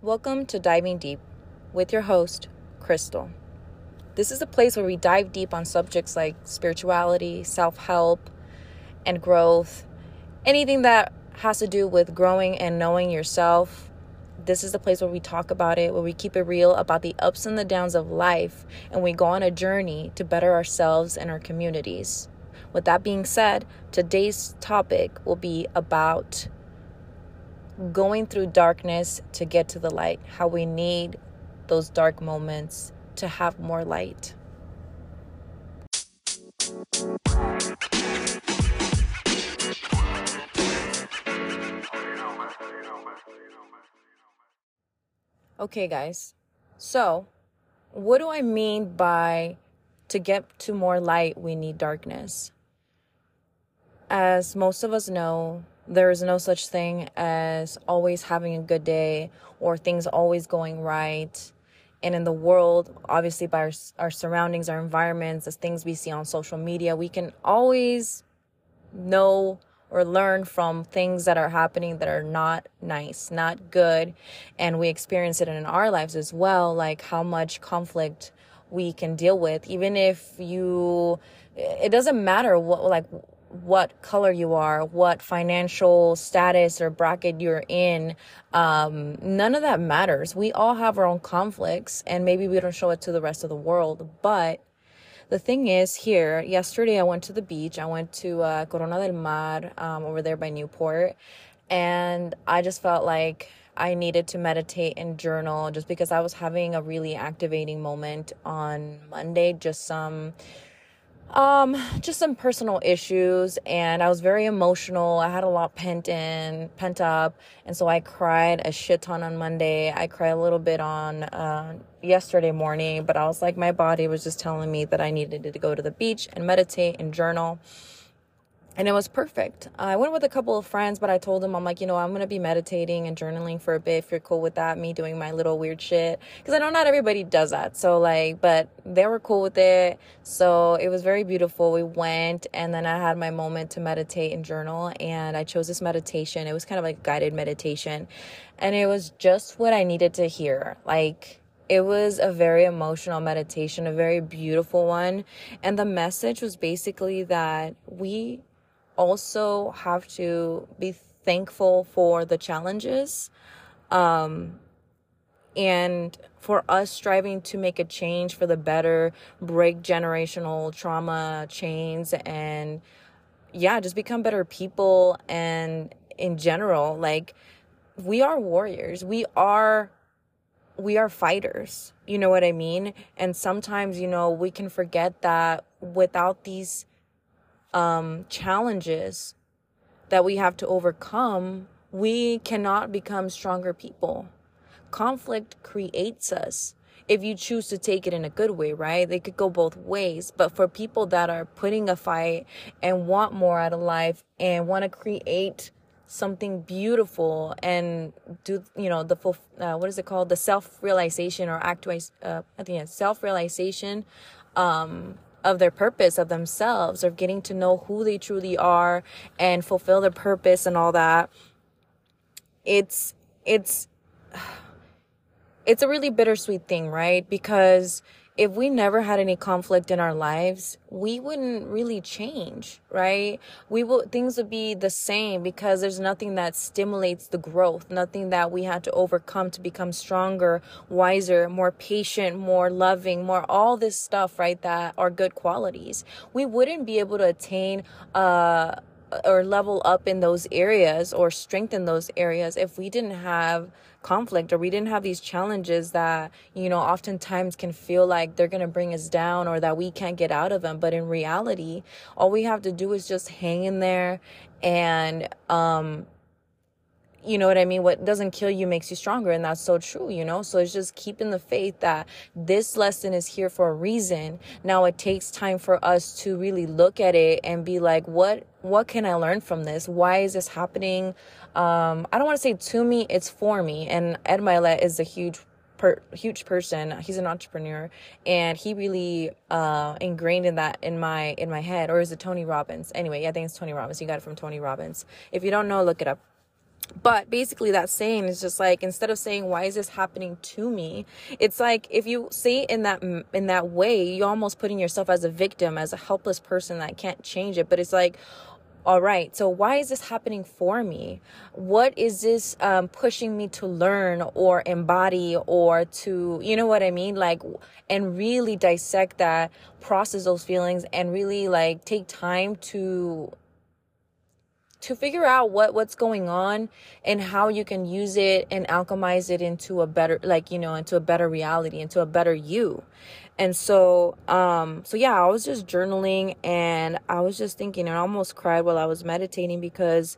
Welcome to Diving Deep with your host, Cristal. This is a place where we dive deep on subjects like spirituality, self help, and growth. Anything that has to do with growing and knowing yourself. This is the place where we talk about it, where we keep it real about the ups and the downs of life, and we go on a journey to better ourselves and our communities. With that being said, today's topic will be about going through darkness to get to the light, how we need those dark moments to have more light. Okay, guys. So, what do I mean by to get to more light, we need darkness? As most of us know, there is no such thing as always having a good day or things always going right. And in the world, obviously, by our, our surroundings, our environments, the things we see on social media, we can always know or learn from things that are happening that are not nice, not good. And we experience it in our lives as well, like how much conflict we can deal with, even if you, it doesn't matter what, like, what color you are, what financial status or bracket you're in. Um, none of that matters. We all have our own conflicts, and maybe we don't show it to the rest of the world. But the thing is, here, yesterday I went to the beach. I went to uh, Corona del Mar um, over there by Newport, and I just felt like I needed to meditate and journal just because I was having a really activating moment on Monday. Just some um, just some personal issues, and I was very emotional. I had a lot pent in, pent up, and so I cried a shit ton on Monday. I cried a little bit on uh, yesterday morning, but I was like, my body was just telling me that I needed to go to the beach and meditate and journal and it was perfect. I went with a couple of friends, but I told them, I'm like, you know, I'm going to be meditating and journaling for a bit if you're cool with that. Me doing my little weird shit. Because I know not everybody does that. So, like, but they were cool with it. So it was very beautiful. We went, and then I had my moment to meditate and journal. And I chose this meditation. It was kind of like guided meditation. And it was just what I needed to hear. Like, it was a very emotional meditation, a very beautiful one. And the message was basically that we also have to be thankful for the challenges um, and for us striving to make a change for the better, break generational trauma chains, and yeah, just become better people. And in general, like we are warriors, we are we are fighters. You know what I mean? And sometimes, you know, we can forget that without these um, challenges that we have to overcome, we cannot become stronger people. Conflict creates us if you choose to take it in a good way, right? They could go both ways. But for people that are putting a fight and want more out of life and want to create something beautiful and do you know the full uh, what is it called the self realization or actualize uh, I think it's self realization um of their purpose of themselves of getting to know who they truly are and fulfill their purpose and all that. It's it's it's a really bittersweet thing right? Because if we never had any conflict in our lives, we wouldn't really change, right? We will things would be the same because there's nothing that stimulates the growth, nothing that we had to overcome to become stronger, wiser, more patient, more loving, more all this stuff, right? That are good qualities. We wouldn't be able to attain uh or level up in those areas or strengthen those areas if we didn't have conflict or we didn't have these challenges that you know oftentimes can feel like they're going to bring us down or that we can't get out of them. But in reality all we have to do is just hang in there and um you know what I mean? What doesn't kill you makes you stronger. And that's so true, you know? So it's just keeping the faith that this lesson is here for a reason. Now it takes time for us to really look at it and be like, what, what can I learn from this? Why is this happening? Um, I don't want to say to me, it's for me. And Ed Mylett is a huge per, huge person. He's an entrepreneur, and he really uh, ingrained in that in my in my head. Or is it Tony Robbins? Anyway, I think it's Tony Robbins. You got it from Tony Robbins. If you don't know, look it up. But basically, that saying is just like instead of saying why is this happening to me, it's like if you say in that in that way, you're almost putting yourself as a victim, as a helpless person that can't change it. But it's like all right so why is this happening for me? What is this um, pushing me to learn or embody or to you know what i mean? Like and really dissect that process those feelings and really like take time to to figure out what what's going on and how you can use it and alchemize it into a better like you know into a better reality into a better you and so, um, so yeah, I was just journaling and I was just thinking and I almost cried while I was meditating because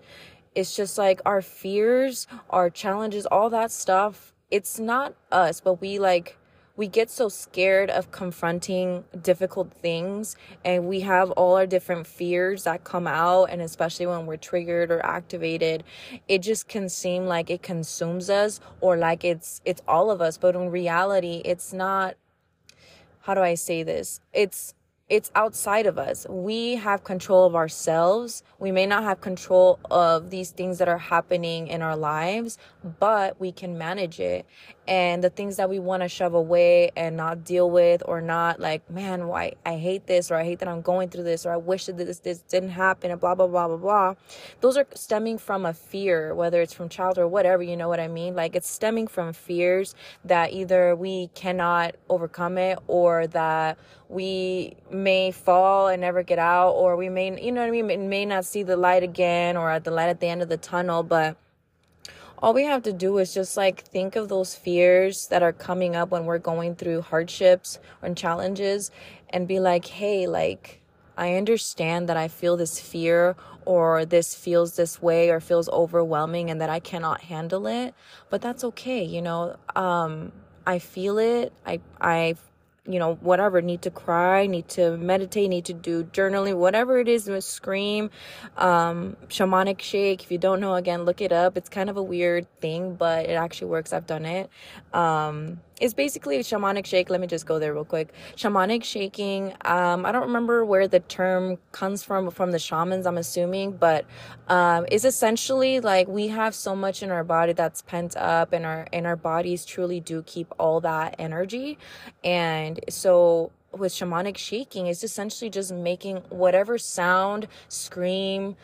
it's just like our fears, our challenges, all that stuff. It's not us, but we like, we get so scared of confronting difficult things and we have all our different fears that come out and especially when we're triggered or activated it just can seem like it consumes us or like it's it's all of us but in reality it's not how do I say this? It's it's outside of us. We have control of ourselves. We may not have control of these things that are happening in our lives, but we can manage it and the things that we want to shove away and not deal with or not like man why i hate this or i hate that i'm going through this or i wish that this this didn't happen and blah blah blah blah blah those are stemming from a fear whether it's from child or whatever you know what i mean like it's stemming from fears that either we cannot overcome it or that we may fall and never get out or we may you know what i mean may not see the light again or at the light at the end of the tunnel but all we have to do is just like think of those fears that are coming up when we're going through hardships or challenges and be like, hey, like, I understand that I feel this fear or this feels this way or feels overwhelming and that I cannot handle it, but that's okay, you know. Um I feel it. I I you know, whatever, need to cry, need to meditate, need to do journaling, whatever it is, scream, um, shamanic shake. If you don't know, again, look it up. It's kind of a weird thing, but it actually works. I've done it. Um, it's basically a shamanic shake. Let me just go there real quick. Shamanic shaking. Um, I don't remember where the term comes from from the shamans. I'm assuming, but um, it's essentially like we have so much in our body that's pent up, and our and our bodies truly do keep all that energy, and so with shamanic shaking it's essentially just making whatever sound scream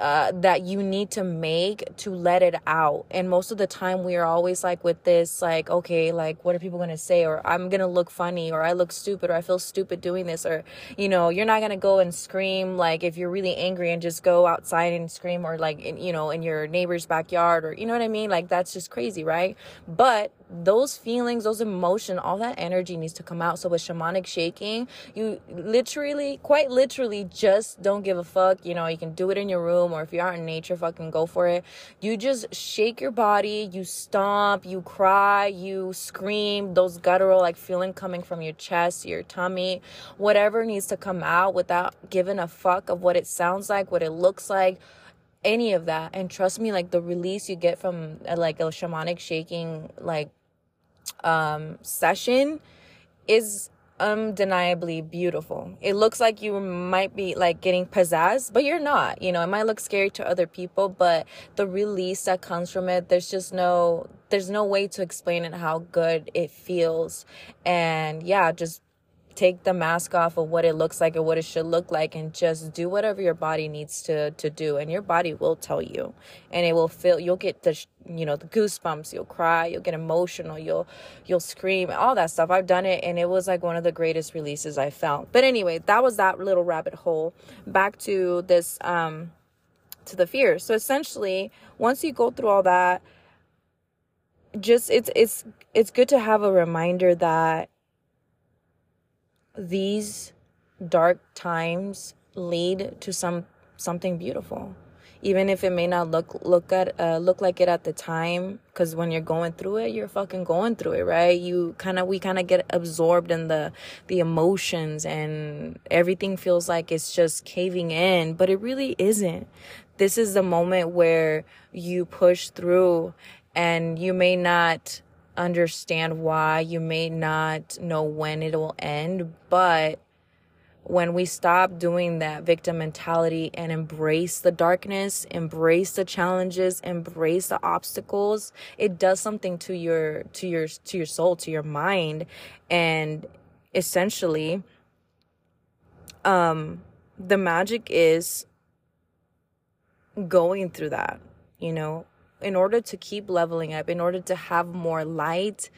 uh, that you need to make to let it out. And most of the time, we are always like with this, like, okay, like, what are people to say? Or I'm to look funny, or I look stupid, or I feel stupid doing this. Or, you know, you're not to go and scream, like, if you're really angry and just go outside and scream, or like, in, you know, in your neighbor's backyard, or, you know what I mean? Like, that's just crazy, right? But those feelings, those emotion, all that energy needs to come out. So with shamanic shaking, you literally, quite literally, just don't give a fuck. You know, you can do it in your room, or if you are in nature, fucking go for it. You just shake your body, you stomp, you cry, you scream, those guttural like feeling coming from your chest, your tummy, whatever needs to come out without giving a fuck of what it sounds like, what it looks like any of that and trust me like the release you get from uh, like a shamanic shaking like um, session is undeniably beautiful. It looks like you might be like getting possessed, but you're not. You know, it might look scary to other people, but the release that comes from it, there's just no there's no way to explain it how good it feels. And yeah, just take the mask off of what it looks like or what it should look like and just do whatever your body needs to to do. And your body will tell you. And it will feel you'll get the you know the goosebumps. You'll cry. You'll get emotional. You'll you'll scream. All that stuff. I've done it and it was like one of the greatest releases i felt. But anyway that was that little rabbit hole. Back to this um to the fear. So essentially once you go through all that just it's it's it's good to have a reminder that these dark times lead to some something beautiful. Even if it may not look look at uh, look like it at the time because when you're going through it you're fucking going through it right? You kind of we kind of get absorbed in the the emotions and everything feels like it's just caving in but it really isn't. This is the moment where you push through and you may not understand why. You may not know when it will end, but when we stop doing that victim mentality and embrace the darkness, embrace the challenges, embrace the obstacles, it does something to your to your to your soul, to your mind and essentially um the magic is going through that, you know, in order to keep leveling up, in order to have more light,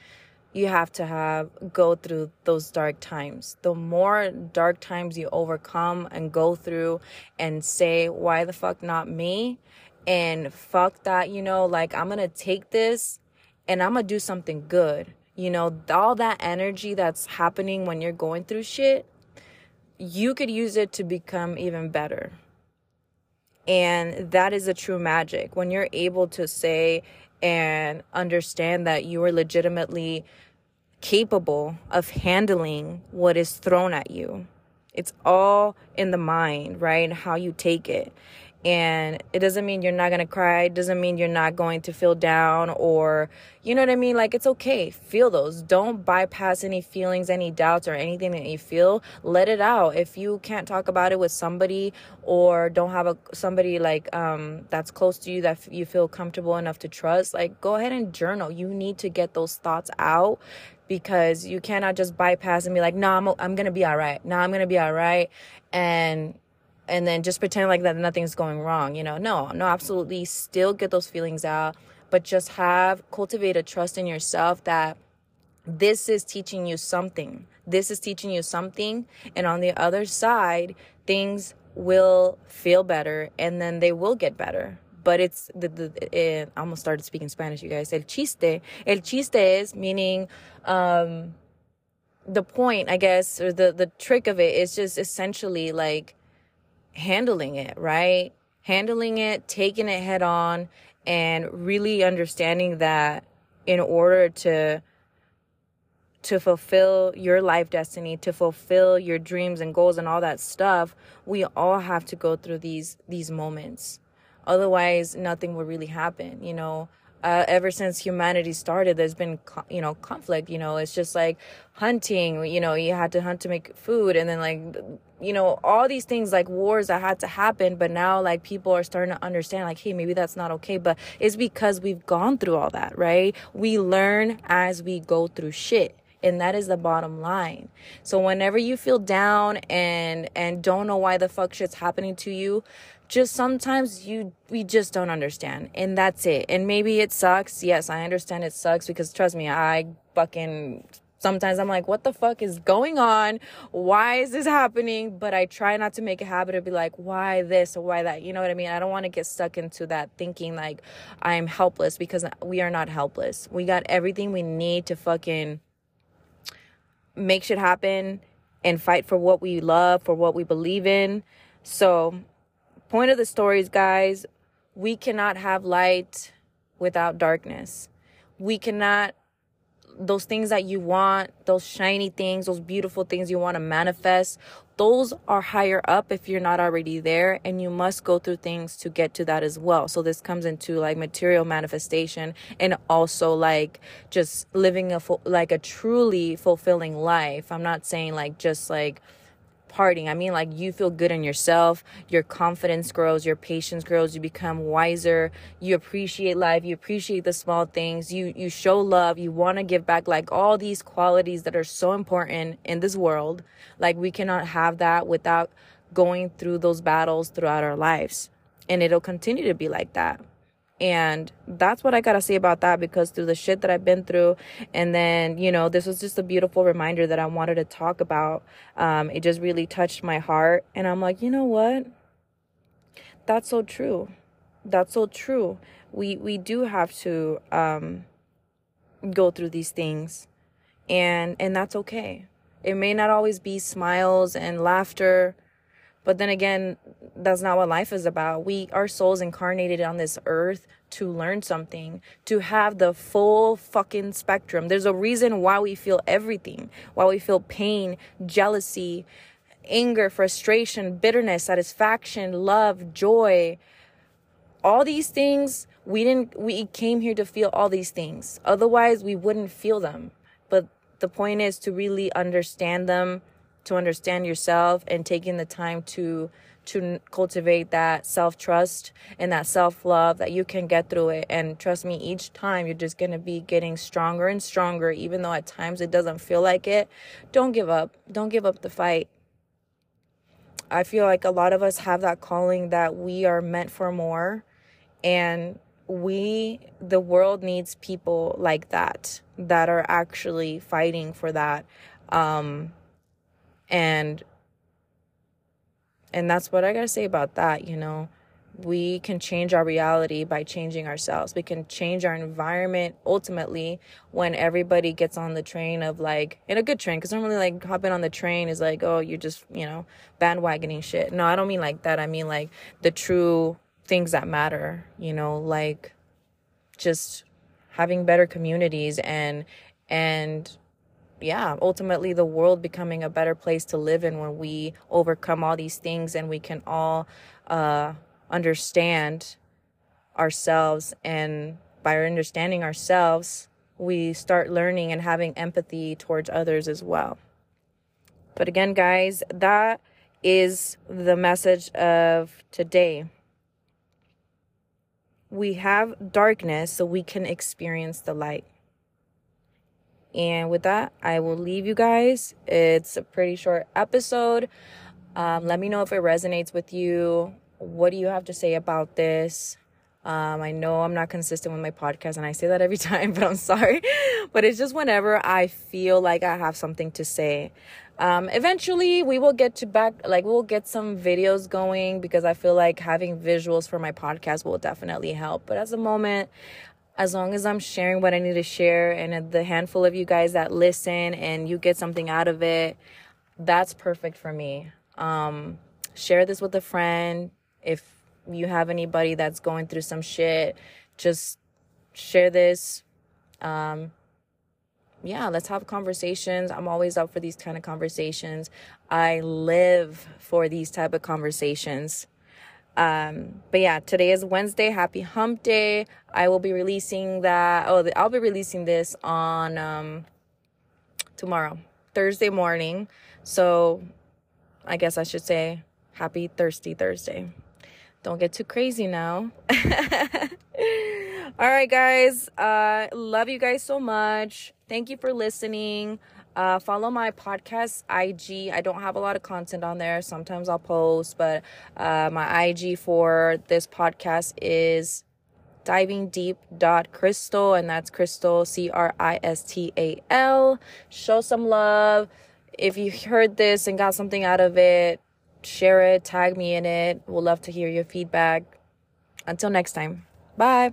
you have to have go through those dark times. The more dark times you overcome and go through and say, why the fuck not me? And fuck that, you know, like I'm gonna take this and I'm gonna do something good. You know, all that energy that's happening when you're going through shit, you could use it to become even better. And that is a true magic when you're able to say and understand that you are legitimately capable of handling what is thrown at you. It's all in the mind, right? How you take it. And it doesn't mean you're not going to cry. It doesn't mean you're not going to feel down or, you know what I mean? Like, it's okay. Feel those. Don't bypass any feelings, any doubts, or anything that you feel. Let it out. If you can't talk about it with somebody or don't have a somebody like um, that's close to you that you feel comfortable enough to trust, like, go ahead and journal. You need to get those thoughts out because you cannot just bypass and be like, "No, nah, I'm I'm gonna be all right. No, nah, I'm gonna be all right," and and then just pretend like that nothing's going wrong. You know, no, no, absolutely. Still get those feelings out, but just have cultivate a trust in yourself that this is teaching you something. This is teaching you something, and on the other side, things will feel better, and then they will get better but it's the, the it, I almost started speaking Spanish, you guys. El chiste, el chiste is meaning, um, the point, I guess, or the the trick of it is just essentially like handling it, right? Handling it, taking it head on, and really understanding that in order to to fulfill your life destiny to fulfill your dreams and goals and all that stuff we all have to go through these these moments Otherwise, nothing will really happen, you know. Uh, ever since humanity started, there's been, you know, conflict. You know, it's just like hunting. You know, you had to hunt to make food, and then like, you know, all these things like wars that had to happen. But now, like, people are starting to understand, like, hey, maybe that's not okay. But it's because we've gone through all that, right? We learn as we go through shit and that is the bottom line so whenever you feel down and and don't know why the fuck shit's happening to you just sometimes you we just don't understand and that's it. And maybe it sucks. Yes i understand it sucks because trust me i fucking sometimes i'm like what the fuck is going on? Why is this happening? But i try not to make a habit of be like why this? Or why that? You know what i mean? I don't want to get stuck into that thinking like i'm helpless because we are not helpless. We got everything we need to fucking make shit happen and fight for what we love for what we believe in. So Point of the stories, guys, we cannot have light without darkness. We cannot those things that you want, those shiny things, those beautiful things you want to manifest, those are higher up if you're not already there and you must go through things to get to that as well. So this comes into like material manifestation and also like just living a like a truly fulfilling life. I'm not saying like just like partying. I mean, like you feel good in yourself, your confidence grows, your patience grows, you become wiser, you appreciate life, you appreciate the small things, you you show love, you want to give back like all these qualities that are so important in this world. Like we cannot have that without going through those battles throughout our lives. And it'll continue to be like that. And that's what I got to say about that because through the shit that I've been through, and then, you know, this was just a beautiful reminder that I wanted to talk about. Um, it just really touched my heart. And I'm like, you know what? That's so true. That's so true. We, we do have to um, go through these things, and, and that's okay. It may not always be smiles and laughter but then again, that's not what life is about. We, our souls incarnated on this earth to learn something, to have the full fucking spectrum. There's a reason why we feel everything, why we feel pain, jealousy, anger, frustration, bitterness, satisfaction, love, joy, all these things we didn't we came here to feel all these things otherwise we wouldn't feel them but the point is to really understand them to understand yourself and taking the time to to cultivate that self-trust and that self-love that you can get through it. And trust me each time you're just to be getting stronger and stronger even though at times it doesn't feel like it. Don't give up. Don't give up the fight. I feel like a lot of us have that calling that we are meant for more and we the world needs people like that that are actually fighting for that. Um and and that's what i gotta say about that you know? We can change our reality by changing ourselves. We can change our environment ultimately when everybody gets on the train of like in a good train because normally like hopping on the train is like oh you're just you know bandwagoning shit. No i don't mean like that. I mean like the true things that matter, you know, like just having better communities and and yeah, ultimately the world becoming a better place to live in when we overcome all these things and we can all uh, understand ourselves. And by understanding ourselves, we start learning and having empathy towards others as well. But again, guys, that is the message of today we have darkness so we can experience the light. And with that, I will leave you guys. It's a pretty short episode. Um, let me know if it resonates with you. What do you have to say about this? Um, I know I'm not consistent with my podcast, and I say that every time, but I'm sorry. but it's just whenever I feel like I have something to say. Um, eventually, we will get to back, like, we'll get some videos going because I feel like having visuals for my podcast will definitely help. But at the moment, as long as I'm sharing what I need to share and the handful of you guys that listen and you get something out of it, that's perfect for me. Um, share this with a friend. If you have anybody that's going through some shit, just share this. Um, yeah, let's have conversations. I'm always up for these kind of conversations. I live for these type of conversations. Um, but yeah, today is Wednesday. Happy Hump Day. I will be releasing that. Oh, I'll be releasing this on um, tomorrow, Thursday morning. So I guess I should say Happy Thirsty Thursday. Don't get too crazy now. All right, guys. Uh, love you guys so much. Thank you for listening. Uh, follow my podcast IG. I don't have a lot of content on there. Sometimes I'll post, but uh, my IG for this podcast is diving deep dot cristal and that's cristal c-r-i-s-t-a-l show some love. If you heard this and got something out of it share it tag me in it. We'll love to hear your feedback. Until next time. Bye